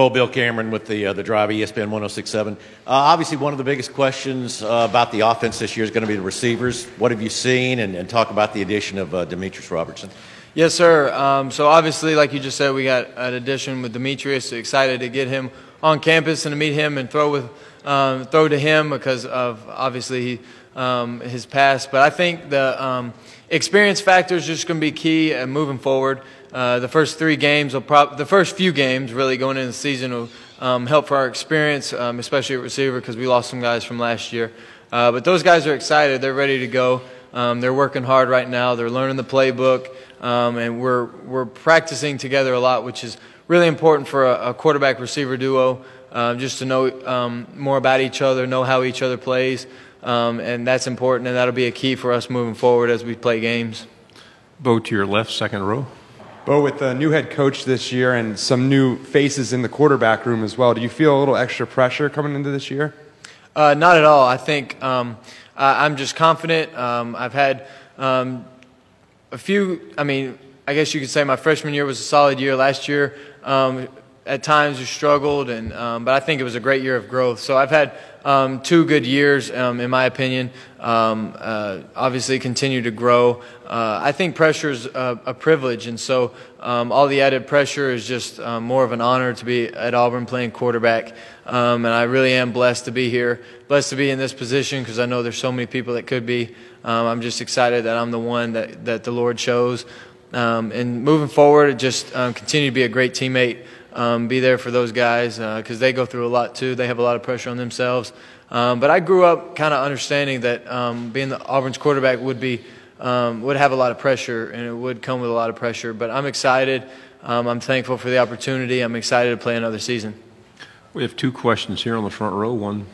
Bo Bill Cameron with the uh, the drive ESPN 1067. Uh, obviously, one of the biggest questions uh, about the offense this year is going to be the receivers. What have you seen? And, and talk about the addition of uh, Demetrius Robertson. Yes, sir. Um, so obviously, like you just said, we got an addition with Demetrius. Excited to get him on campus and to meet him and throw with um, throw to him because of obviously um, his past. But I think the um, experience factor is just going to be key uh, moving forward. Uh, the first three games will prob- the first few games really going into the season will um, help for our experience, um, especially at receiver because we lost some guys from last year. Uh, but those guys are excited; they're ready to go. Um, they're working hard right now. They're learning the playbook, um, and we're we're practicing together a lot, which is really important for a, a quarterback receiver duo. Um, just to know um, more about each other, know how each other plays, and that's important, and that'll be a key for us moving forward as we play games. Bo to your left, second row. Bo, with the new head coach this year and some new faces in the quarterback room as well, do you feel a little extra pressure coming into this year? Uh, not at all. I think um, I, am just confident. Um, I've had um, a few, I mean, I guess you could say my freshman year was a solid year. Last year, um, at times we struggled, and um, but I think it was a great year of growth. So I've had um, two good years, um, in my opinion. Um, uh, obviously, continue to grow. Uh, I think pressure is a, a, privilege, and so um, all the added pressure is just um, more of an honor to be at Auburn playing quarterback. and I really am blessed to be here, blessed to be in this position because I know there's so many people that could be. I'm just excited that I'm the one that, that the Lord chose. and moving forward, just continue to be a great teammate um, be there for those guys because uh, they go through a lot too. They have a lot of pressure on themselves. Um, but I grew up kind of understanding that um, being the Auburn's quarterback would be um, would have a lot of pressure and it would come with a lot of pressure. But I'm excited. Um, I'm thankful for the opportunity. I'm excited to play another season. We have two questions here on the front row. One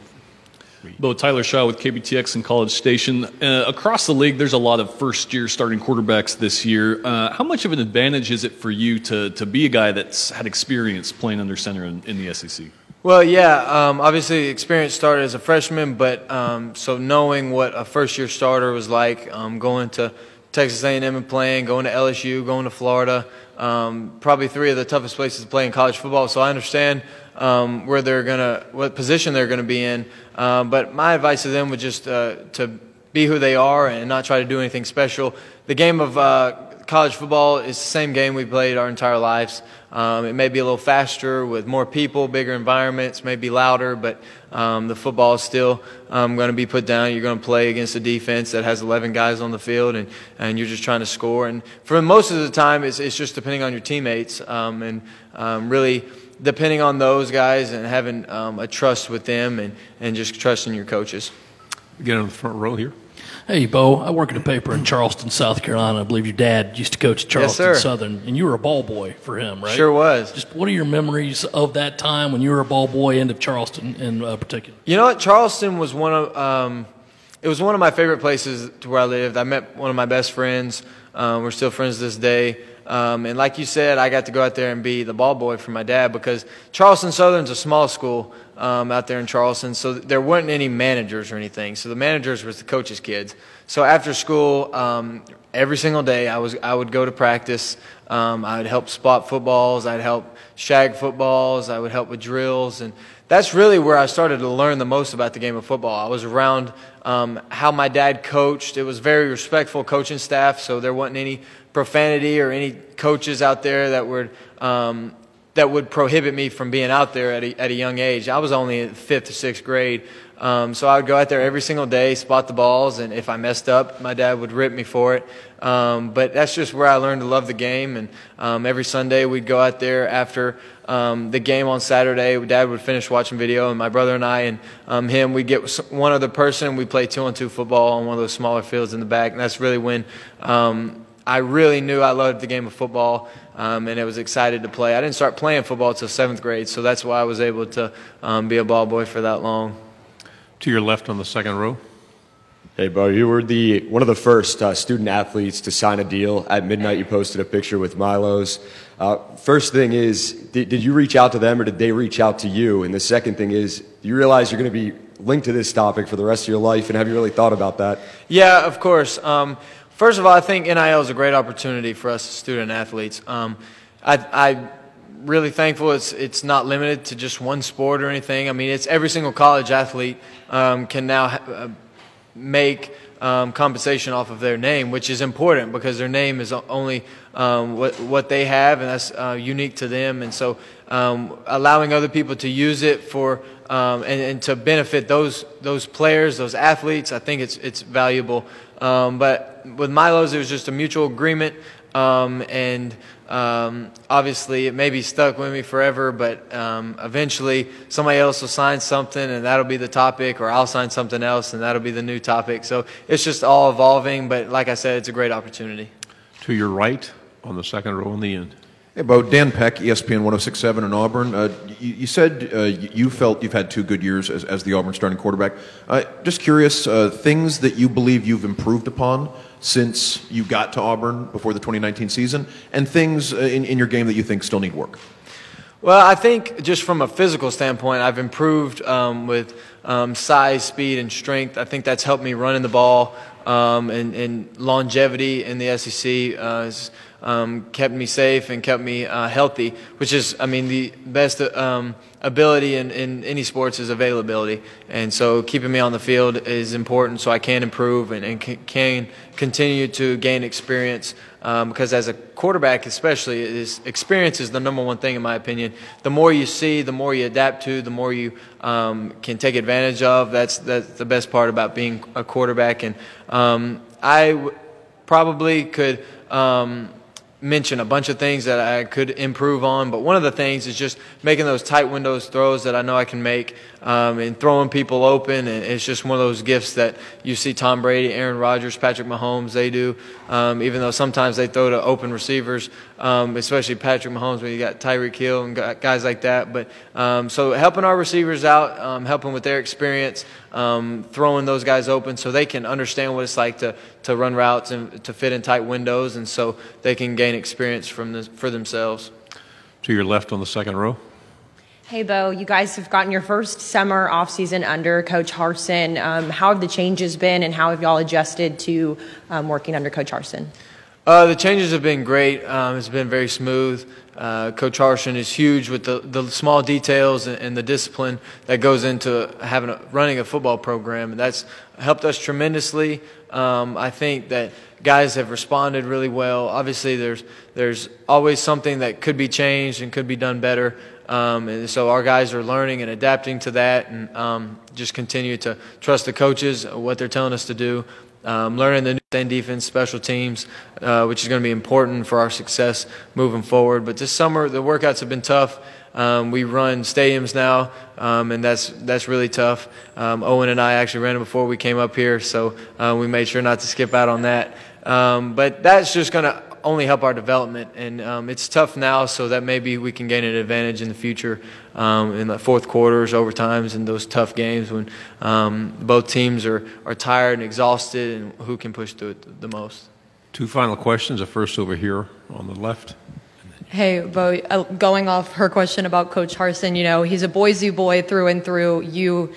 Bo Tyler Shaw with KBTX and College Station. Uh, across the league, there's a lot of first year starting quarterbacks this year. Uh, how much of an advantage is it for you to, to be a guy that's had experience playing under center in, in the SEC? Well, yeah, um, obviously experience started as a freshman, but um, so knowing what a first year starter was like, um, going to Texas A&M and playing, going to LSU, going to Florida, um, probably three of the toughest places to play in college football. So I understand um, where they're gonna, what position they're gonna be in. Uh, but my advice to them would just uh, to be who they are and not try to do anything special. The game of uh, college football is the same game we played our entire lives. Um, it may be a little faster with more people, bigger environments, maybe louder, but um, the football is still um, going to be put down. You're going to play against a defense that has 11 guys on the field, and, and you're just trying to score. And for most of the time, it's, it's just depending on your teammates um, and um, really depending on those guys and having um, a trust with them and, and just trusting your coaches. Get on the front row here. Hey, Bo, I work at a paper in Charleston, South Carolina. I believe your dad used to coach at Charleston yes, Southern, and you were a ball boy for him, right? Sure was. Just what are your memories of that time when you were a ball boy and of Charleston in uh, particular? You know what? Charleston was one of um, it was one of my favorite places to where I lived. I met one of my best friends. Um, we're still friends to this day. Um, and like you said, I got to go out there and be the ball boy for my dad because Charleston Southern's a small school um, out there in Charleston, so there weren't any managers or anything. So the managers was the coaches' kids. So after school, um, every single day, I was I would go to practice. Um, I would help spot footballs. I'd help shag footballs. I would help with drills, and that's really where I started to learn the most about the game of football. I was around um, how my dad coached. It was very respectful coaching staff, so there wasn't any profanity or any coaches out there that would um, that would prohibit me from being out there at a, at a young age. I was only in fifth or sixth grade, um, so I would go out there every single day, spot the balls, and if I messed up, my dad would rip me for it. Um, but that's just where I learned to love the game. And um, every Sunday we'd go out there after um, the game on Saturday. Dad would finish watching video, and my brother and I and um, him, we'd get one other person. we'd play two on two football on one of those smaller fields in the back. And that's really when um, I really knew I loved the game of football, um, and I was excited to play. I didn't start playing football until seventh grade, so that's why I was able to um, be a ball boy for that long. To your left on the second row. Hey, Bo, you were the one of the first uh, student athletes to sign a deal. At midnight, you posted a picture with Milo's. Uh, first thing is, did, did you reach out to them or did they reach out to you? And the second thing is, do you realize you're going to be linked to this topic for the rest of your life, and have you really thought about that? Yeah, of course. Um, First of all, I think NIL is a great opportunity for us student athletes. Um, I, I, really thankful it's it's not limited to just one sport or anything. I mean, it's every single college athlete um, can now ha- uh, make um, compensation off of their name, which is important because their name is only um, what what they have, and that's uh, unique to them. And so, um, allowing other people to use it for um, and, and to benefit those those players, those athletes, I think it's it's valuable. Um, but with Milo's, it was just a mutual agreement, um, and um, obviously it may be stuck with me forever. But um, eventually, somebody else will sign something, and that'll be the topic, or I'll sign something else, and that'll be the new topic. So it's just all evolving. But like I said, it's a great opportunity. To your right on the second row in the end. Hey, Bo, Dan Peck, ESPN 1067 in Auburn. Uh, you, you said uh, you felt you've had two good years as, as the Auburn starting quarterback. Uh, just curious, uh, things that you believe you've improved upon since you got to Auburn before the 2019 season, and things uh, in, in your game that you think still need work. Well, I think just from a physical standpoint, I've improved um, with um, size, speed, and strength. I think that's helped me running the ball um, and, and longevity in the SEC. Uh, um, kept me safe and kept me uh, healthy, which is, I mean, the best um, ability in, in any sports is availability. And so keeping me on the field is important so I can improve and, and can, continue to gain experience. Um, because as a quarterback, especially, is experience is the number one thing in my opinion. The more you see, the more you adapt to, the more you um, can take advantage of. That's that's the best part about being a quarterback. And um, I w- probably could. Um, mention a bunch of things that I could improve on, but one of the things is just making those tight windows throws that I know I can make um, and throwing people open. And it's just one of those gifts that you see Tom Brady, Aaron Rodgers, Patrick Mahomes, they do, um, even though sometimes they throw to open receivers, um, especially Patrick Mahomes when you got Tyreek Hill and guys like that. But um, so helping our receivers out, um, helping with their experience, um, throwing those guys open so they can understand what it's like to, to run routes and to fit in tight windows, and so they can gain experience from this, for themselves. To your left on the second row. Hey, Bo, you guys have gotten your first summer off season under Coach Harsin. Um, how have the changes been, and how have y'all adjusted to um, working under Coach Harsin? Uh, the changes have been great. Um, it's been very smooth. Uh, Coach Harsin is huge with the, the small details and, and, the discipline that goes into having a, running a football program, and that's helped us tremendously. Um, I think that guys have responded really well. Obviously, there's there's always something that could be changed and could be done better. Um, and so our guys are learning and adapting to that, and um, just continue to trust the coaches what they're telling us to do. Um, learning the new stand defense, special teams, uh, which is going to be important for our success moving forward. But this summer, the workouts have been tough. Um, we run stadiums now, um, and that's that's really tough. Um, Owen and I actually ran it before we came up here, so uh, we made sure not to skip out on that. Um, but that's just going to only help our development, and um, it's tough now, so that maybe we can gain an advantage in the future um, in the fourth quarters, overtimes, and those tough games when both teams are, are tired and exhausted, and who can push through it the most. Two final questions. The first over here on the left. Hey, Bo, uh, going off her question about Coach Harsin, you know, he's a Boise boy through and through. You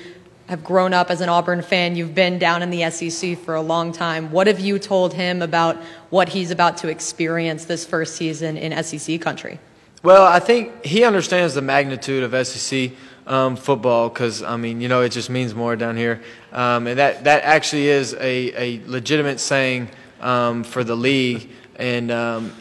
have grown up as an Auburn fan. You've been down in the SEC for a long time. What have you told him about what he's about to experience this first season in SEC country? Well, I think he understands the magnitude of SEC um, football because, I mean, you know, it just means more down here. Um, and that, that actually is a, a legitimate saying um, for the league. And um,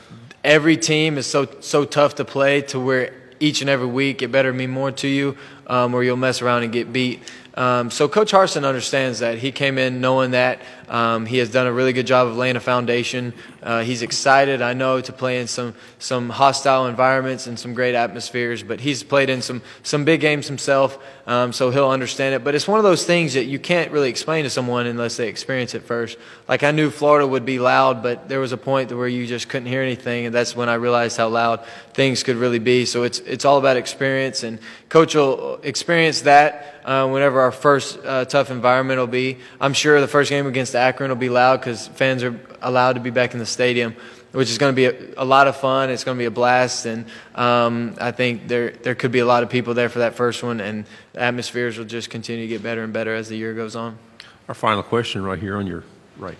every team is so, so tough to play to where each and every week it better mean more to you um, or you'll mess around and get beat. Um, so Coach Harsin understands that. He came in knowing that. Um, he has done a really good job of laying a foundation. Uh, he's excited, I know, to play in some some hostile environments and some great atmospheres. But he's played in some some big games himself, um, so he'll understand it. But it's one of those things that you can't really explain to someone unless they experience it first. Like I knew Florida would be loud, but there was a point where you just couldn't hear anything, and that's when I realized how loud things could really be. So it's it's all about experience, and Coach will experience that uh, whenever our first uh, tough environment will be. I'm sure the first game against Akron will be loud because fans are allowed to be back in the stadium, which is going to be a, a lot of fun. It's going to be a blast, and um, I think there there could be a lot of people there for that first one, and the atmospheres will just continue to get better and better as the year goes on. Our final question right here on your right.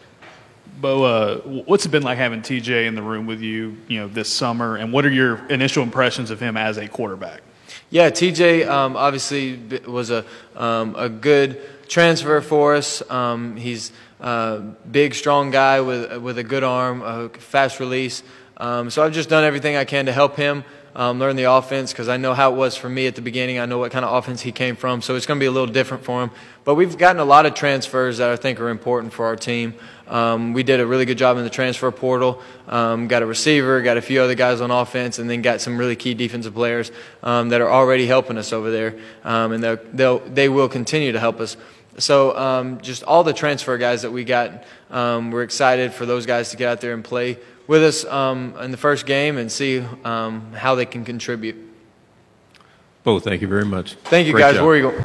Bo, uh, what's it been like having TJ in the room with you, you know, this summer, and what are your initial impressions of him as a quarterback? Yeah, TJ um, obviously was a um, a good transfer for us. Um, he's a big, strong guy with with a good arm, a fast release. Um, so I've just done everything I can to help him um, learn the offense because I know how it was for me at the beginning. I know what kind of offense he came from, so it's going to be a little different for him. But we've gotten a lot of transfers that I think are important for our team. Um, we did a really good job in the transfer portal. Um, got a receiver, got a few other guys on offense, and then got some really key defensive players um, that are already helping us over there, um, and they'll, they'll, they will continue to help us. So um, just all the transfer guys that we got, um, we're excited for those guys to get out there and play with us um, in the first game and see um, how they can contribute. Bo, thank you very much. Thank you, Great guys. job. you Eagle.